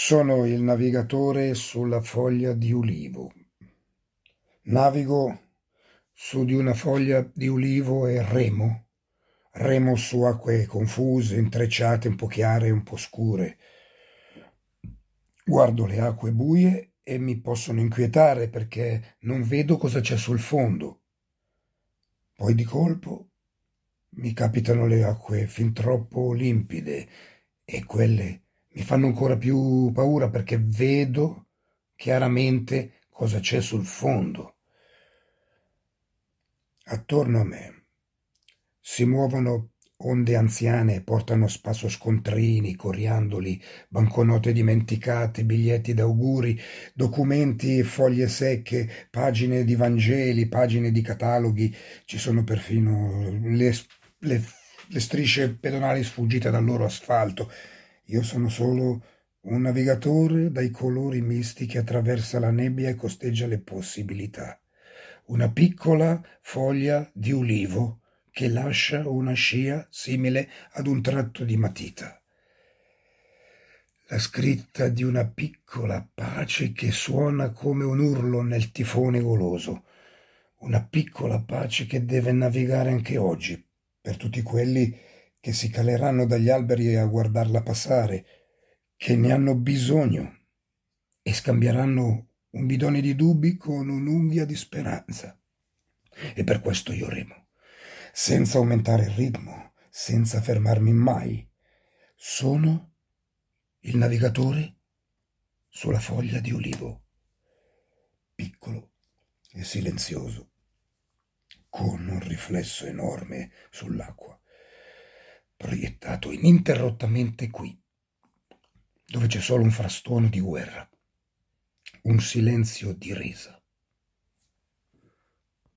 Sono il navigatore sulla foglia di ulivo. Navigo su di una foglia di ulivo e remo. Remo su acque confuse, intrecciate, un po' chiare un po' scure. Guardo le acque buie e mi possono inquietare perché non vedo cosa c'è sul fondo. Poi di colpo mi capitano le acque fin troppo limpide e quelle mi fanno ancora più paura perché vedo chiaramente cosa c'è sul fondo. Attorno a me si muovono onde anziane e portano a spasso scontrini, coriandoli, banconote dimenticate, biglietti d'auguri, documenti e foglie secche, pagine di Vangeli, pagine di cataloghi, ci sono perfino le, le, le strisce pedonali sfuggite dal loro asfalto. Io sono solo un navigatore dai colori misti che attraversa la nebbia e costeggia le possibilità. Una piccola foglia di ulivo che lascia una scia simile ad un tratto di matita. La scritta di una piccola pace che suona come un urlo nel tifone goloso. Una piccola pace che deve navigare anche oggi per tutti quelli che si caleranno dagli alberi a guardarla passare, che ne hanno bisogno e scambieranno un bidone di dubbi con un'unghia di speranza. E per questo io remo, senza aumentare il ritmo, senza fermarmi mai. Sono il navigatore sulla foglia di olivo, piccolo e silenzioso, con un riflesso enorme sull'acqua proiettato ininterrottamente qui, dove c'è solo un frastuono di guerra, un silenzio di resa.